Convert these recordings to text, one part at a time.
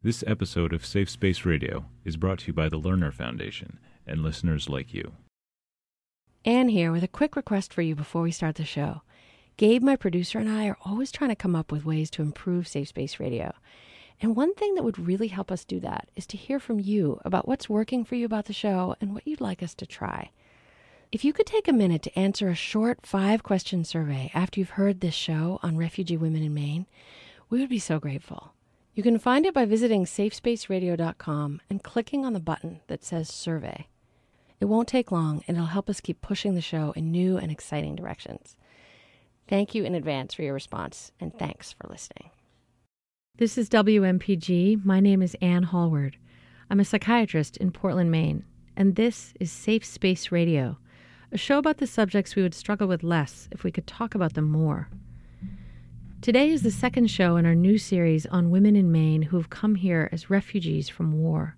This episode of Safe Space Radio is brought to you by the Lerner Foundation and listeners like you. Anne here with a quick request for you before we start the show. Gabe, my producer, and I are always trying to come up with ways to improve Safe Space Radio. And one thing that would really help us do that is to hear from you about what's working for you about the show and what you'd like us to try. If you could take a minute to answer a short five question survey after you've heard this show on refugee women in Maine, we would be so grateful. You can find it by visiting safespaceradio.com and clicking on the button that says survey. It won't take long and it'll help us keep pushing the show in new and exciting directions. Thank you in advance for your response and thanks for listening. This is WMPG. My name is Anne Hallward. I'm a psychiatrist in Portland, Maine, and this is Safe Space Radio, a show about the subjects we would struggle with less if we could talk about them more. Today is the second show in our new series on women in Maine who have come here as refugees from war.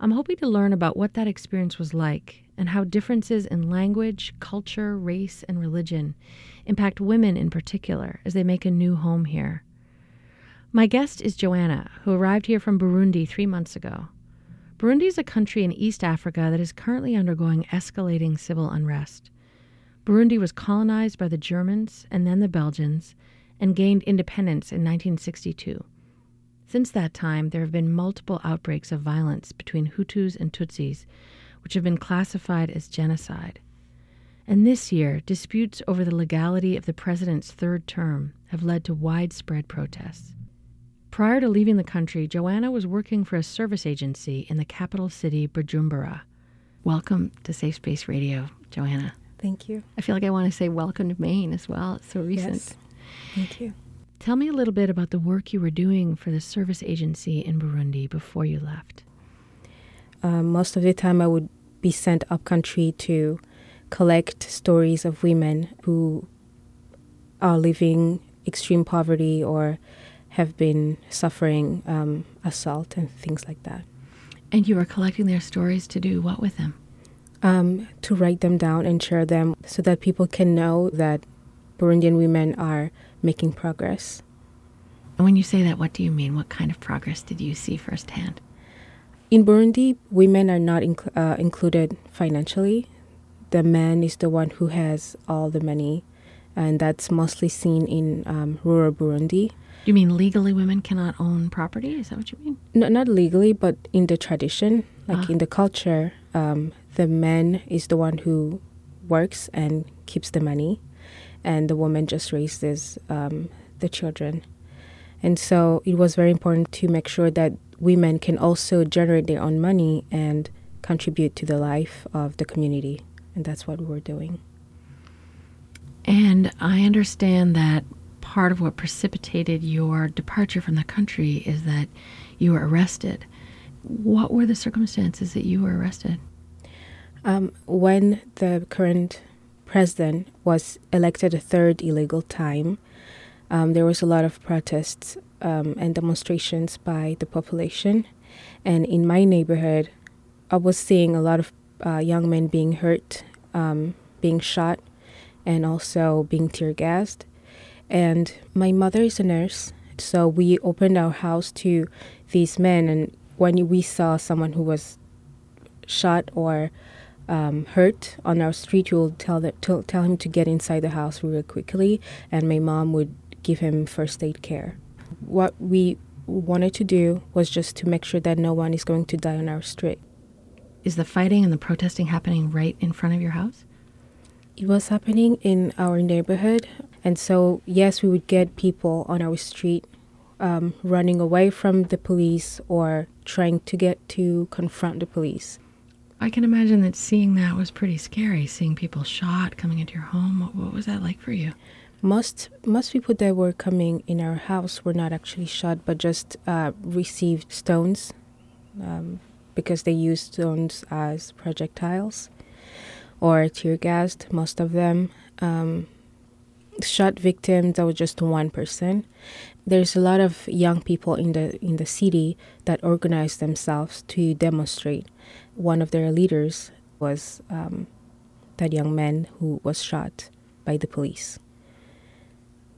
I'm hoping to learn about what that experience was like and how differences in language, culture, race, and religion impact women in particular as they make a new home here. My guest is Joanna, who arrived here from Burundi three months ago. Burundi is a country in East Africa that is currently undergoing escalating civil unrest. Burundi was colonized by the Germans and then the Belgians and gained independence in 1962. Since that time, there have been multiple outbreaks of violence between Hutus and Tutsis, which have been classified as genocide. And this year, disputes over the legality of the president's third term have led to widespread protests. Prior to leaving the country, Joanna was working for a service agency in the capital city, Bujumbura. Welcome to Safe Space Radio, Joanna. Thank you. I feel like I want to say welcome to Maine as well. It's so recent. Yes. Thank you. Tell me a little bit about the work you were doing for the service agency in Burundi before you left. Um, most of the time, I would be sent up country to collect stories of women who are living extreme poverty or have been suffering um, assault and things like that. And you were collecting their stories to do what with them? Um, to write them down and share them so that people can know that Burundian women are making progress. And when you say that, what do you mean? What kind of progress did you see firsthand? In Burundi, women are not inc- uh, included financially. The man is the one who has all the money, and that's mostly seen in um, rural Burundi. You mean legally women cannot own property? Is that what you mean? No, not legally, but in the tradition, like Ah. in the culture, um, the man is the one who works and keeps the money, and the woman just raises um, the children. And so it was very important to make sure that women can also generate their own money and contribute to the life of the community. And that's what we were doing. And I understand that part of what precipitated your departure from the country is that you were arrested. What were the circumstances that you were arrested? Um, when the current president was elected a third illegal time, um, there was a lot of protests um, and demonstrations by the population. And in my neighborhood, I was seeing a lot of uh, young men being hurt, um, being shot, and also being tear gassed. And my mother is a nurse, so we opened our house to these men. And when we saw someone who was shot or um, hurt on our street, we would tell, the, tell, tell him to get inside the house really quickly, and my mom would give him first aid care. What we wanted to do was just to make sure that no one is going to die on our street. Is the fighting and the protesting happening right in front of your house? It was happening in our neighborhood, and so yes, we would get people on our street um, running away from the police or trying to get to confront the police. I can imagine that seeing that was pretty scary, seeing people shot coming into your home. What, what was that like for you? Most most people that were coming in our house were not actually shot, but just uh, received stones um, because they used stones as projectiles or tear gassed. Most of them um, shot victims. That was just one person. There's a lot of young people in the in the city that organized themselves to demonstrate. One of their leaders was um, that young man who was shot by the police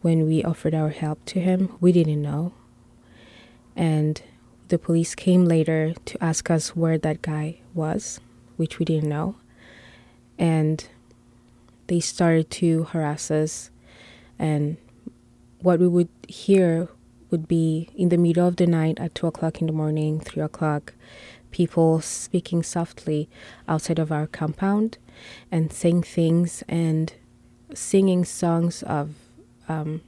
when we offered our help to him, we didn't know. And the police came later to ask us where that guy was, which we didn't know. And they started to harass us. And what we would hear would be in the middle of the night at 2 o'clock in the morning, 3 o'clock, people speaking softly outside of our compound and saying things and singing songs of um,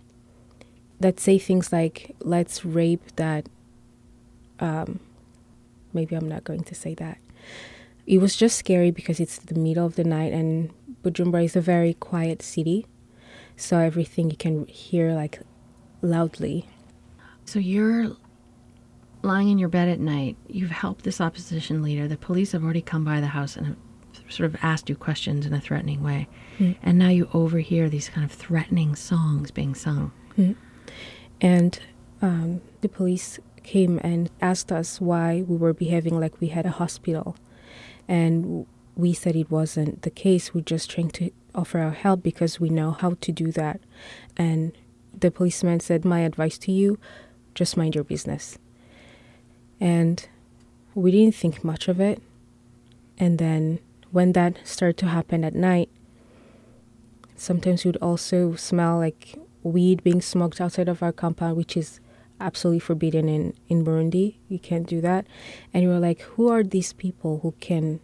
that say things like "Let's rape that." Um, maybe I'm not going to say that. It was just scary because it's the middle of the night and Bujumbura is a very quiet city, so everything you can hear like loudly. So you're lying in your bed at night. You've helped this opposition leader. The police have already come by the house and have sort of asked you questions in a threatening way. Mm. And now you overhear these kind of threatening songs being sung. Mm. And um, the police came and asked us why we were behaving like we had a hospital. And we said it wasn't the case. We're just trying to offer our help because we know how to do that. And the policeman said, My advice to you just mind your business. And we didn't think much of it. And then when that started to happen at night, sometimes we'd also smell like weed being smoked outside of our compound, which is absolutely forbidden in, in Burundi. You can't do that. And we were like, who are these people who can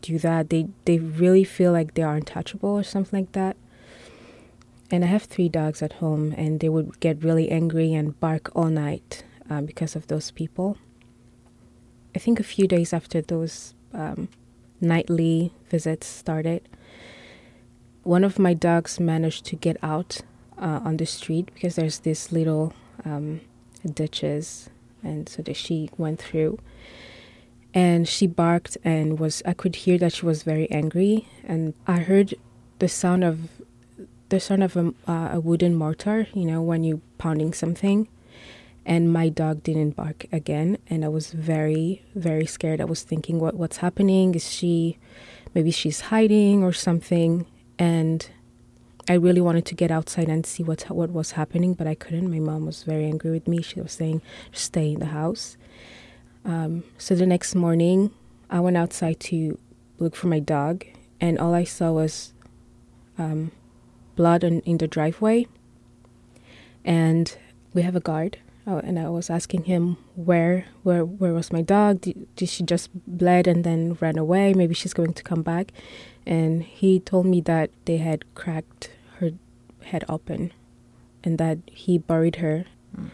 do that? They they really feel like they are untouchable or something like that. And I have three dogs at home, and they would get really angry and bark all night uh, because of those people. I think a few days after those um, nightly visits started, one of my dogs managed to get out uh, on the street because there's this little um, ditches, and so that she went through. And she barked and was I could hear that she was very angry, and I heard the sound of the sound of a, uh, a wooden mortar. You know when you pounding something and my dog didn't bark again. And i was very very scared. I was thinking what what's happening? Is she maybe she's hiding or something. And i really wanted to get outside and see what what was happening but i couldn't. My mom was very angry with me. She was saying stay in the house. Um, so the next morning i went outside to look for my dog and all i saw was um, blood on, in the driveway. And we have a guard Oh, and I was asking him where where where was my dog? Did, did she just bled and then ran away? Maybe she's going to come back. And he told me that they had cracked her head open and that he buried her. Mm.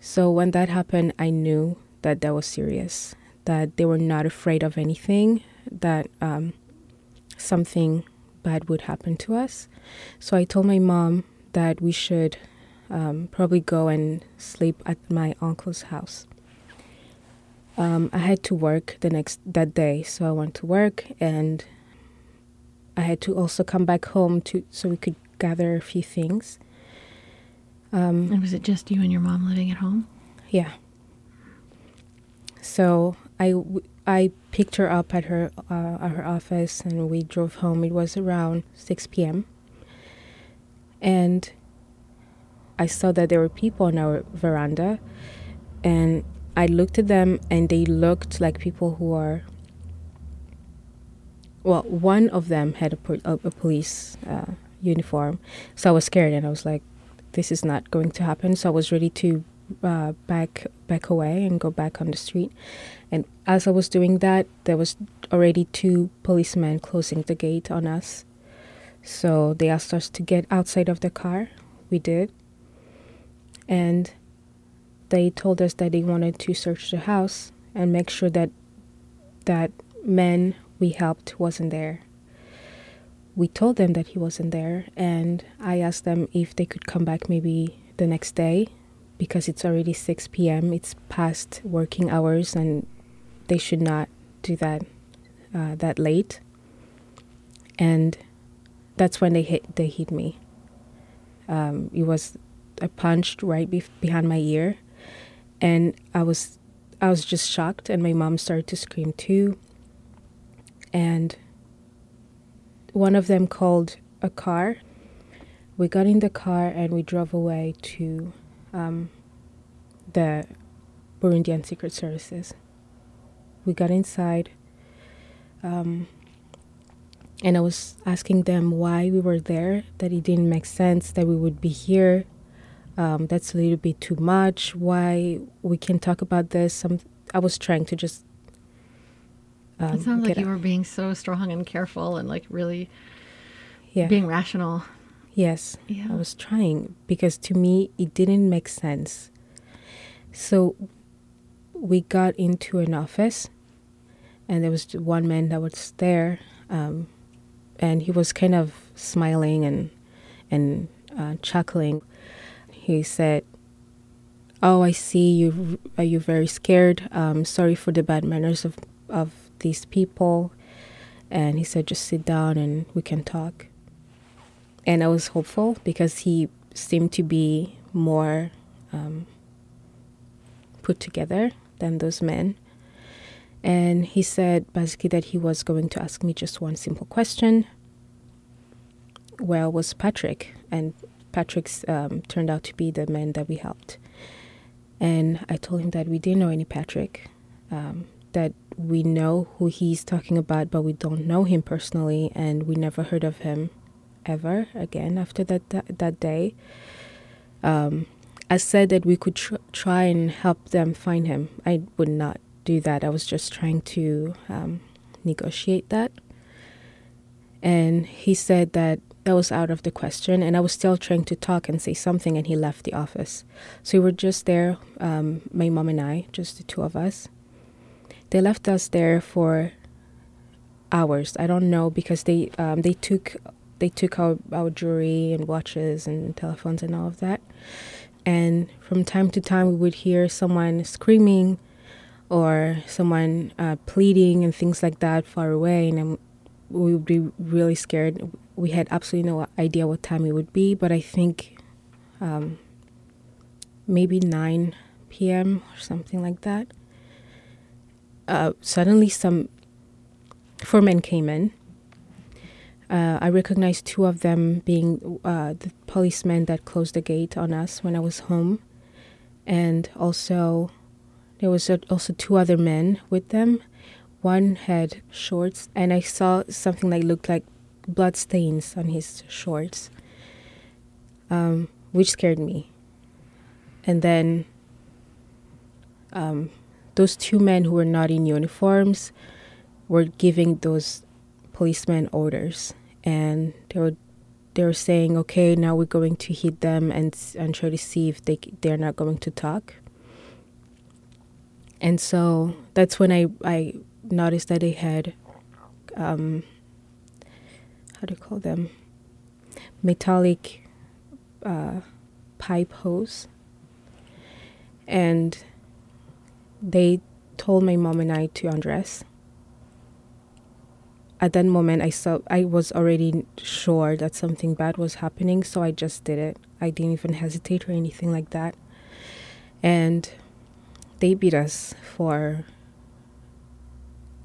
So when that happened, I knew that that was serious. That they were not afraid of anything. That um, something bad would happen to us. So I told my mom that we should um, probably go and sleep at my uncle's house. Um, I had to work the next that day, so I went to work, and I had to also come back home to so we could gather a few things. Um, and was it just you and your mom living at home? Yeah. So I, I picked her up at her uh, at her office, and we drove home. It was around six p.m. And I saw that there were people on our veranda, and I looked at them, and they looked like people who are. Well, one of them had a, a, police uh, uniform, so I was scared, and I was like, "This is not going to happen." So I was ready to uh, back back away and go back on the street. And as I was doing that, there was already two policemen closing the gate on us. So they asked us to get outside of the car. We did and they told us that they wanted to search the house and make sure that that man we helped wasn't there. We told them that he wasn't there, and I asked them if they could come back maybe the next day because it's already 6 p.m. It's past working hours, and they should not do that uh, that late. And that's when they hit they hit me. Um, it was I punched right be- behind my ear, and I was I was just shocked, and my mom started to scream too. And one of them called a car. We got in the car and we drove away to um, the Burundian secret services. We got inside, um, and I was asking them why we were there, that it didn't make sense that we would be here. Um, that's a little bit too much. Why we can talk about this? Some, I was trying to just. Um, it sounds like you were being so strong and careful and like really yeah. being rational. Yes, yeah. I was trying because to me it didn't make sense. So we got into an office, and there was one man that was there, um, and he was kind of smiling and and uh, chuckling. He said, "Oh, I see you. Are you very scared? Um, sorry for the bad manners of of these people." And he said, "Just sit down and we can talk." and I was hopeful because he seemed to be more um, put together than those men. And he said basically that he was going to ask me just one simple question. Where was Patrick? And Patrick's um, turned out to be the man that we helped. And I told him that we didn't know any Patrick, um, that we know who he's talking about, but we don't know him personally, and we never heard of him ever again after that that, that day. Um, I said that we could tr- try and help them find him. I would not do that. I was just trying to um, negotiate that. And he said that that was out of the question. And I was still trying to talk and say something, and he left the office. So we were just there, um, my mom and I, just the two of us. They left us there for hours. I don't know because they um, they took they took our, our jewelry and watches and telephones and all of that. And from time to time, we would hear someone screaming or someone uh, pleading and things like that far away. And we would be really scared. We had absolutely no idea what time it would be, but I think um, maybe 9 p.m. or something like that. Uh, suddenly, some four men came in uh, I recognized two of them being uh, the policemen that closed the gate on us when I was home, and also there was also two other men with them. One had shorts, and I saw something that looked like blood stains on his shorts, um, which scared me. And then um, those two men who were not in uniforms were giving those policemen orders and they were they were saying, okay, now we're going to hit them and and try to see if they they're not going to talk. And so that's when I I noticed that they had, um, how do you call them, metallic uh, pipe hose, and they told my mom and I to undress at that moment I saw I was already sure that something bad was happening, so I just did it. I didn't even hesitate or anything like that. And they beat us for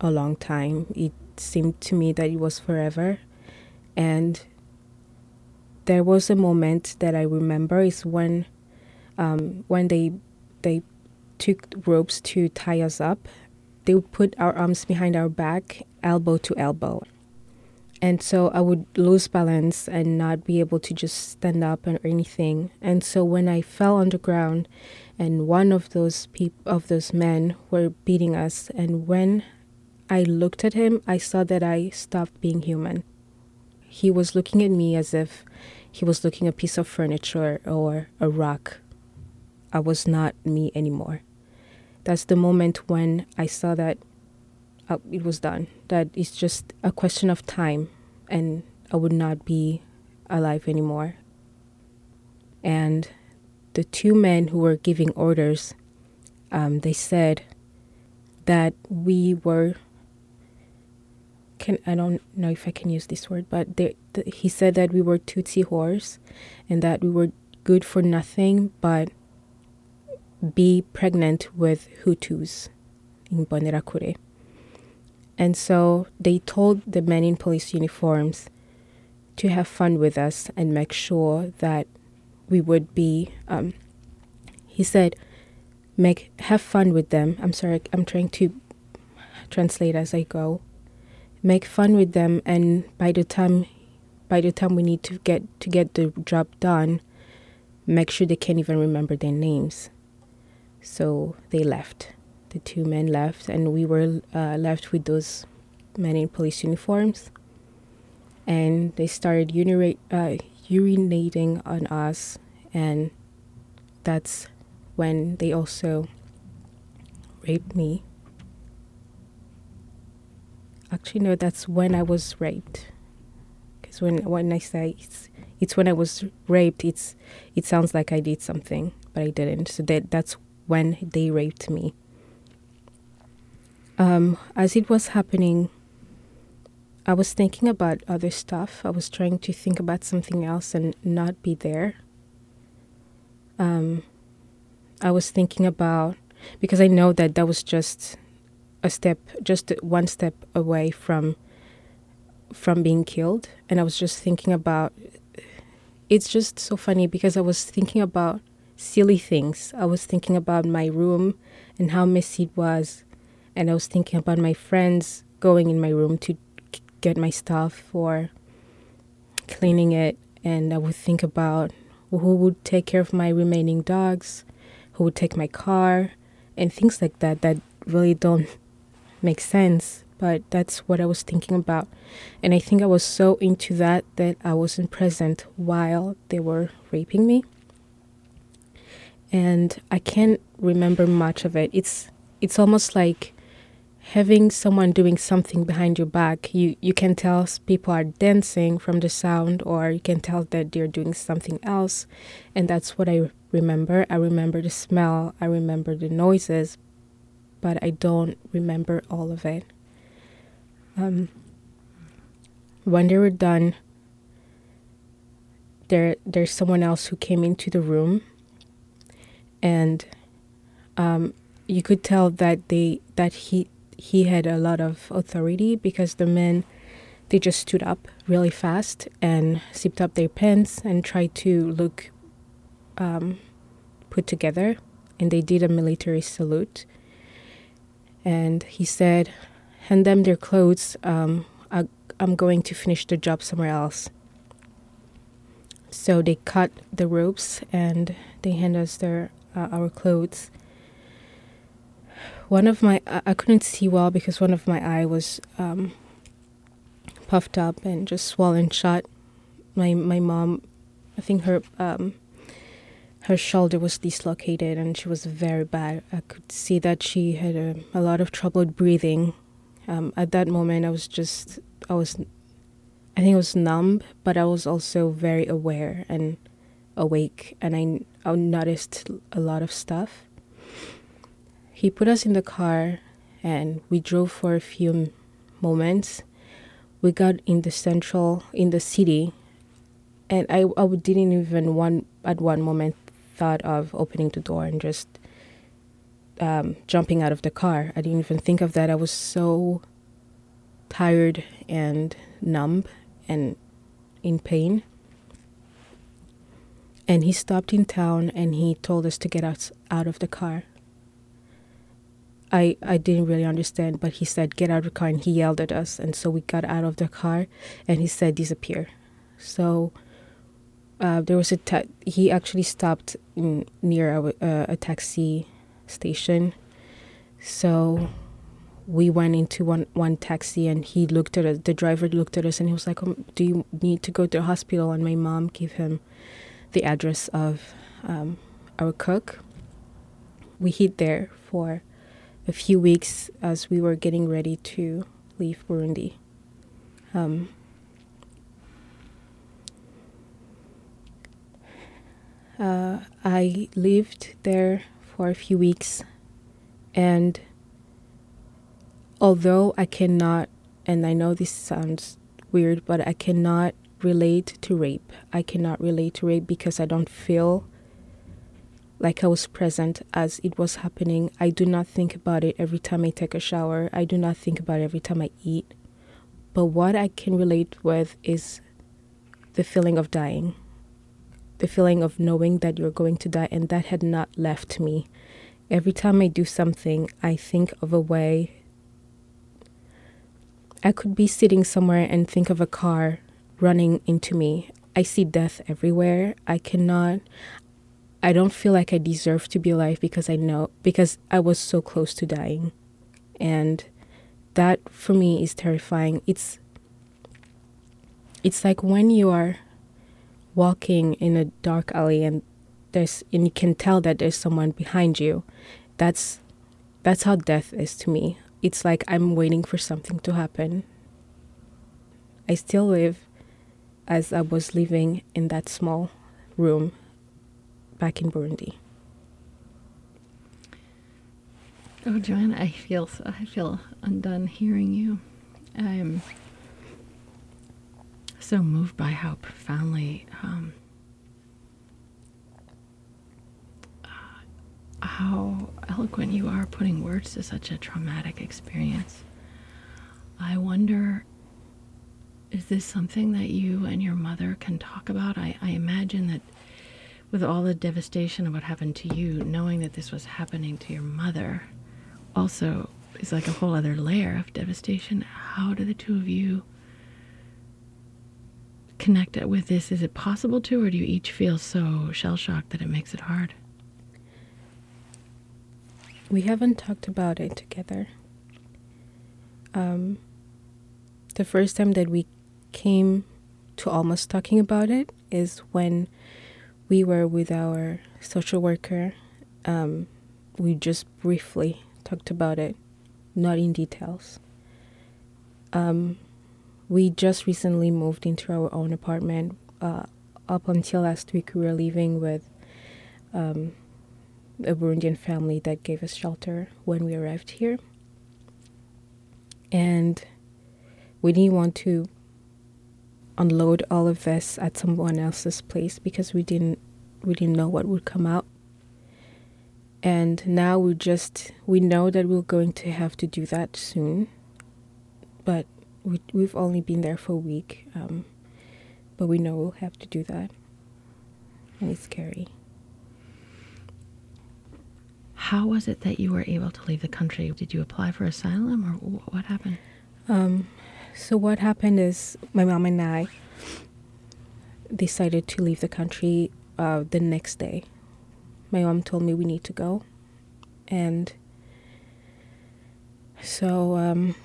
a long time. It seemed to me that it was forever. And there was a moment that I remember is when um, when they they took ropes to tie us up they would put our arms behind our back, elbow to elbow. And so I would lose balance and not be able to just stand up or anything. And so when I fell on the ground, and one of those peop- of those men were beating us, and when I looked at him, I saw that I stopped being human. He was looking at me as if he was looking a piece of furniture or a rock. I was not me anymore that's the moment when I saw that uh, it was done. That it's just a question of time, and I would not be alive anymore. And the two men who were giving orders, um, they said that we were. Can I don't know if I can use this word, but they, the, he said that we were Tutsi whores, and that we were good for nothing but be pregnant with Hutus Imbonerakure. And so they told the men in police uniforms to have fun with us and make sure that we would be. Um, he said, make have fun with them. I'm sorry, I'm trying to translate as I go. Make fun with them, and by the time by the time we need to get to get the job done, make sure they can't even remember their names. So they left. The two men left, and we were uh, left with those men in police uniforms. And they started uh, urinating on us, and that's when they also raped me. Actually, no, that's when I was raped. Because when when I say it's, it's when I was raped, it's it sounds like I did something, but I didn't. So that that's when they raped me. Um, as it was happening, I was thinking about other stuff. I was trying to think about something else and not be there. Um, I was thinking about because I know that that was just a step, just one step away from from being killed, and I was just thinking about. It's just so funny because I was thinking about silly things. I was thinking about my room and how messy it was, and I was thinking about my friends going in my room to get my stuff or cleaning it, and I would think about who would take care of my remaining dogs who would take my car and things like that that really don't make sense but that's what i was thinking about. And i think i was so into that that i wasn't present while they were raping me. And i can't remember much of it. It's it's almost like having someone doing something behind your back. You you can tell people are dancing from the sound or you can tell that they're doing something else. And that's what i remember. I remember the smell, I remember the noises, but I don't remember all of it. Um, when they were done, there there's someone else who came into the room, and um, you could tell that they that he he had a lot of authority because the men they just stood up really fast and zipped up their pants and tried to look um, put together, and they did a military salute. And he said, "Hand them their clothes. Um, I, I'm going to finish the job somewhere else." So they cut the ropes and they hand us their uh, our clothes. One of my I, I couldn't see well because one of my eye was um, puffed up and just swollen shut. My my mom, I think her um, her shoulder was dislocated and she was very bad. I could see that she had a, a lot of trouble breathing. Um, at that moment, I was just, I was, I think I was numb, but I was also very aware and awake, and I, I noticed a lot of stuff. He put us in the car and we drove for a few moments. We got in the central, in the city, and I, I didn't even one at one moment thought of opening the door and just um, jumping out of the car. I didn't even think of that. I was so tired and numb and in pain. And he stopped in town and he told us to get us out of the car. I, I didn't really understand, but he said, Get out of the car. And he yelled at us. And so we got out of the car and he said, Disappear. So uh, there was a he actually stopped near a, a taxi station. So we went into one one taxi and he looked at us the driver looked at us and he was like um, do you need to go to the hospital? And my mom gave him the address of um, our cook. We hid there for a few weeks as we were getting ready to leave burundi. Um, uh, I lived there for a few weeks, and although I cannot, and I know this sounds weird, but I cannot relate to rape. I cannot relate to rape because I don't feel like I was present as it was happening. I do not think about it every time I take a shower. I do not think about it every time I eat. But what I can relate with is the feeling of dying the feeling of knowing that you're going to die, and that had not left me. every time I do something, I think of a way. I could be sitting somewhere and think of a car running into me. I see death everywhere. I cannot, I don't feel like I deserve to be alive because I know, because I was so close to dying. And that for me is terrifying. It's, it's like when you are walking in a dark alley and there's and you can tell that there's someone behind you. That's that's how death is to me. It's like i'm waiting for something to happen. I still live as i was living in that small room back in burundi. Oh joanna i feel i feel undone hearing you. I'm so moved by how profoundly um, how eloquent you are putting words to such a traumatic experience. I wonder is this something that you and your mother can talk about? I, I imagine that with all the devastation of what happened to you, knowing that this was happening to your mother also is like a whole other layer of devastation. How do the two of you connect with this? Is it possible to, or do you each feel so shell shocked that it makes it hard? We haven't talked about it together. Um, the first time that we came to almost talking about it is when we were with our social worker. Um, we just briefly talked about it, not in details. Um, we just recently moved into our own apartment. Uh, up until last week, we were living with um, a Burundian family that gave us shelter when we arrived here. And we didn't want to unload all of this at someone else's place because we didn't we didn't know what would come out. And now we just we know that we're going to have to do that soon. But we we've only been there for a week. Um, but we know we'll have to do that. And it's scary. How was it that you were able to leave the country? Did you apply for asylum or what happened? Um, so, what happened is my mom and I decided to leave the country uh, the next day. My mom told me we need to go. And so um,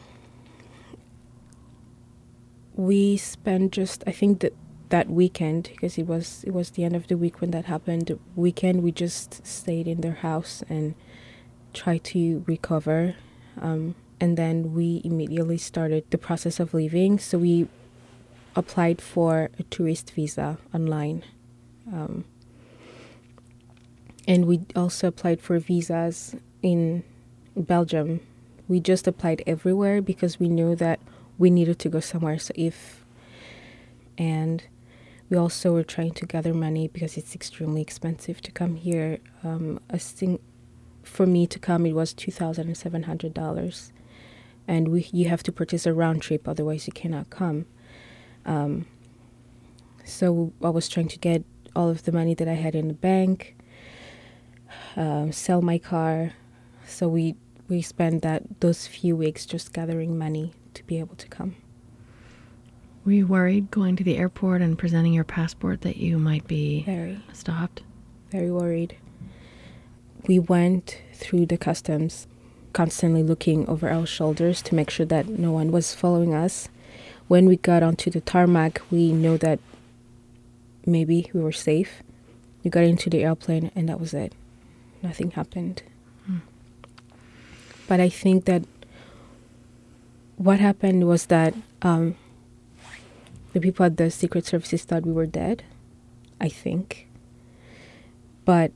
we spent just, I think that that weekend because it was it was the end of the week when that happened. Weekend we just stayed in their house and tried to recover, um, and then we immediately started the process of leaving. So we applied for a tourist visa online, um, and we also applied for visas in Belgium. We just applied everywhere because we knew that we needed to go somewhere. So if and we also were trying to gather money because it's extremely expensive to come here. Um, a thing for me to come, it was two thousand seven hundred dollars, and we you have to purchase a round trip, otherwise you cannot come. Um, so I was trying to get all of the money that I had in the bank, um, sell my car. So we we spent that those few weeks just gathering money to be able to come. Were you worried going to the airport and presenting your passport that you might be very stopped? Very worried. We went through the customs, constantly looking over our shoulders to make sure that no one was following us. When we got onto the tarmac, we know that maybe we were safe. We got into the airplane, and that was it. Nothing happened. Hmm. But I think that what happened was that um, the people at the Secret Services thought we were dead, I think. But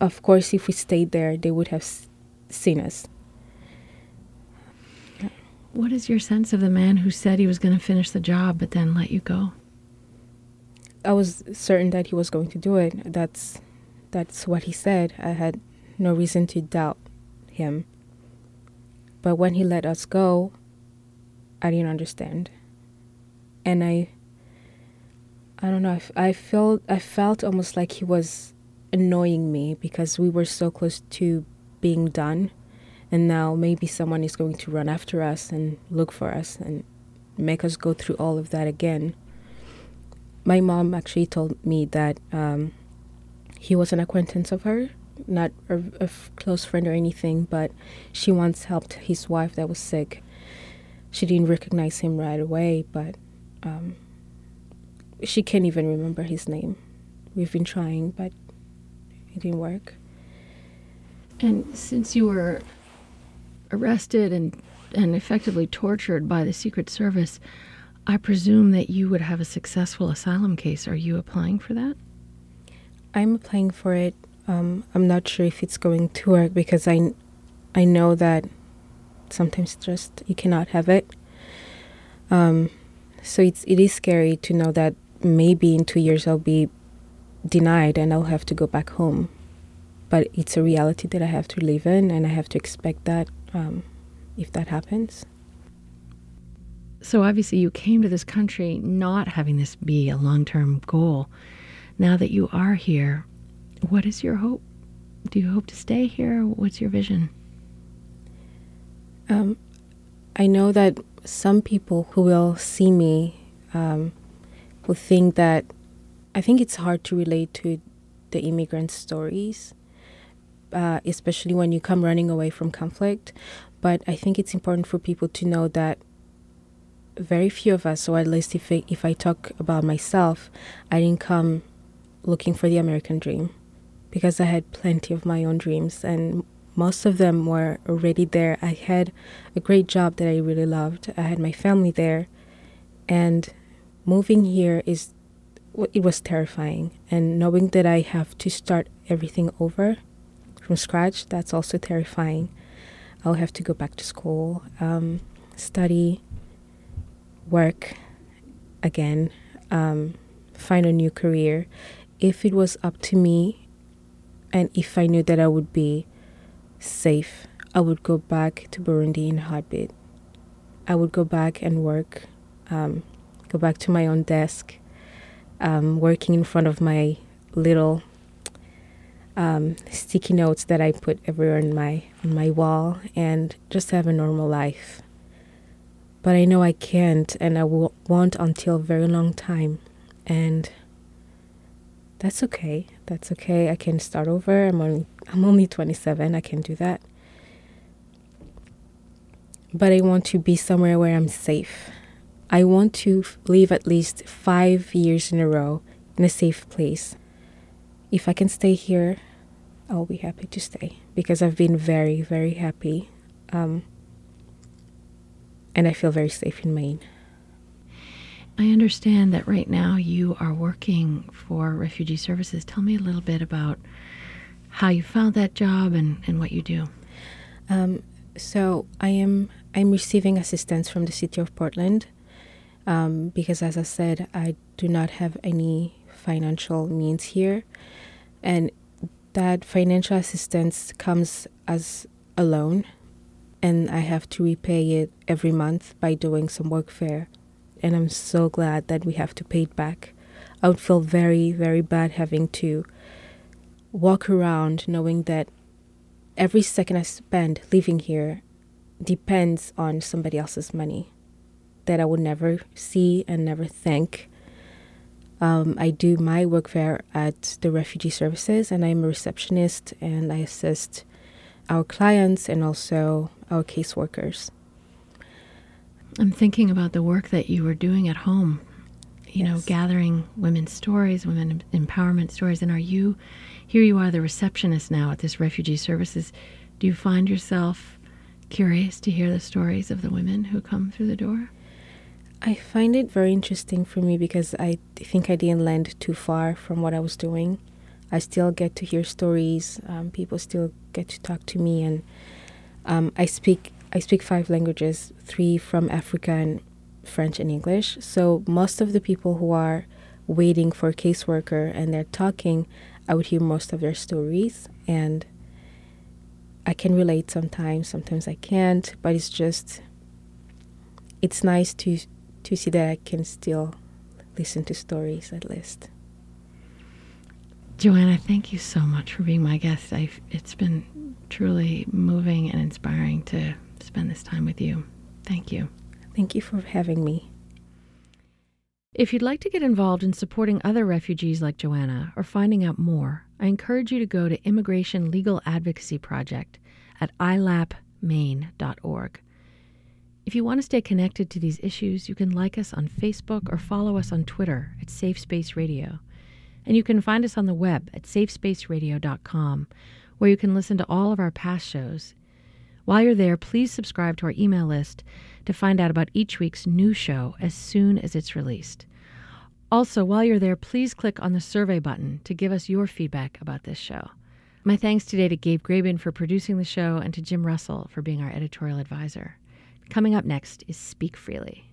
of course, if we stayed there, they would have s- seen us. What is your sense of the man who said he was going to finish the job but then let you go? I was certain that he was going to do it. That's that's what he said. I had no reason to doubt him. But when he let us go, I didn't understand and I I don't know I, I felt I felt almost like he was annoying me because we were so close to being done. And now maybe someone is going to run after us and look for us and make us go through all of that again. My mom actually told me that um, he was an acquaintance of her, not a close friend or anything, but she once helped his wife that was sick. She didn't recognize him right away, but um, she can't even remember his name. We've been trying, but it didn't work. And since you were arrested and and effectively tortured by the Secret Service, I presume that you would have a successful asylum case. Are you applying for that? I'm applying for it. Um, I'm not sure if it's going to work because I, I know that sometimes just you cannot have it. Um, so it's it is scary to know that maybe in two years I'll be denied and I'll have to go back home. But it's a reality that I have to live in, and I have to expect that um, if that happens. So obviously, you came to this country not having this be a long term goal. Now that you are here, what is your hope? Do you hope to stay here? What's your vision? Um, I know that some people who will see me um, will think that I think it's hard to relate to the immigrant stories, uh, especially when you come running away from conflict. But I think it's important for people to know that very few of us, or at least if I, if I talk about myself, I didn't come looking for the American dream because I had plenty of my own dreams and most of them were already there. I had a great job that I really loved. I had my family there and moving here is it was terrifying and knowing that I have to start everything over from scratch that's also terrifying. I'll have to go back to school, um, study, work again, um, find a new career. If it was up to me, and if I knew that I would be safe, I would go back to Burundi in a heartbeat. I would go back and work, um, go back to my own desk, um, working in front of my little um, sticky notes that I put everywhere on my on my wall, and just have a normal life. But I know I can't, and I will, won't until a very long time, and that's okay. That's okay. I can start over. I'm only I'm only 27. I can do that. But I want to be somewhere where I'm safe. I want to live at least 5 years in a row in a safe place. If I can stay here, I'll be happy to stay because I've been very very happy. Um, and I feel very safe in Maine. I understand that right now you are working for Refugee Services. Tell me a little bit about how you found that job and, and what you do. Um, so I am I'm receiving assistance from the city of Portland um, because, as I said, I do not have any financial means here, and that financial assistance comes as a loan, and I have to repay it every month by doing some workfare and I'm so glad that we have to pay it back. I would feel very, very bad having to walk around knowing that every second I spend living here depends on somebody else's money that I would never see and never thank. Um, I do my work there at the refugee services, and I'm a receptionist and I assist our clients and also our caseworkers. I'm thinking about the work that you were doing at home, you yes. know, gathering women's stories, women empowerment stories. And are you, here you are, the receptionist now at this refugee services. Do you find yourself curious to hear the stories of the women who come through the door? I find it very interesting for me because I think I didn't land too far from what I was doing. I still get to hear stories. Um, people still get to talk to me, and um, I speak I speak five languages, three from Africa and French and English. So most of the people who are waiting for a caseworker and they're talking, I would hear most of their stories and I can relate sometimes, sometimes I can't, but it's just it's nice to to see that I can still listen to stories at least. Joanna, thank you so much for being my guest. I've, it's been truly moving and inspiring to spend this time with you. Thank you. Thank you for having me. If you'd like to get involved in supporting other refugees like Joanna or finding out more, I encourage you to go to Immigration Legal Advocacy Project at ilapmaine.org. If you want to stay connected to these issues, you can like us on Facebook or follow us on Twitter at Safe Space Radio. And you can find us on the web at safespaceradio.com, where you can listen to all of our past shows. While you're there, please subscribe to our email list to find out about each week's new show as soon as it's released. Also, while you're there, please click on the survey button to give us your feedback about this show. My thanks today to Gabe Graben for producing the show and to Jim Russell for being our editorial advisor. Coming up next is Speak Freely.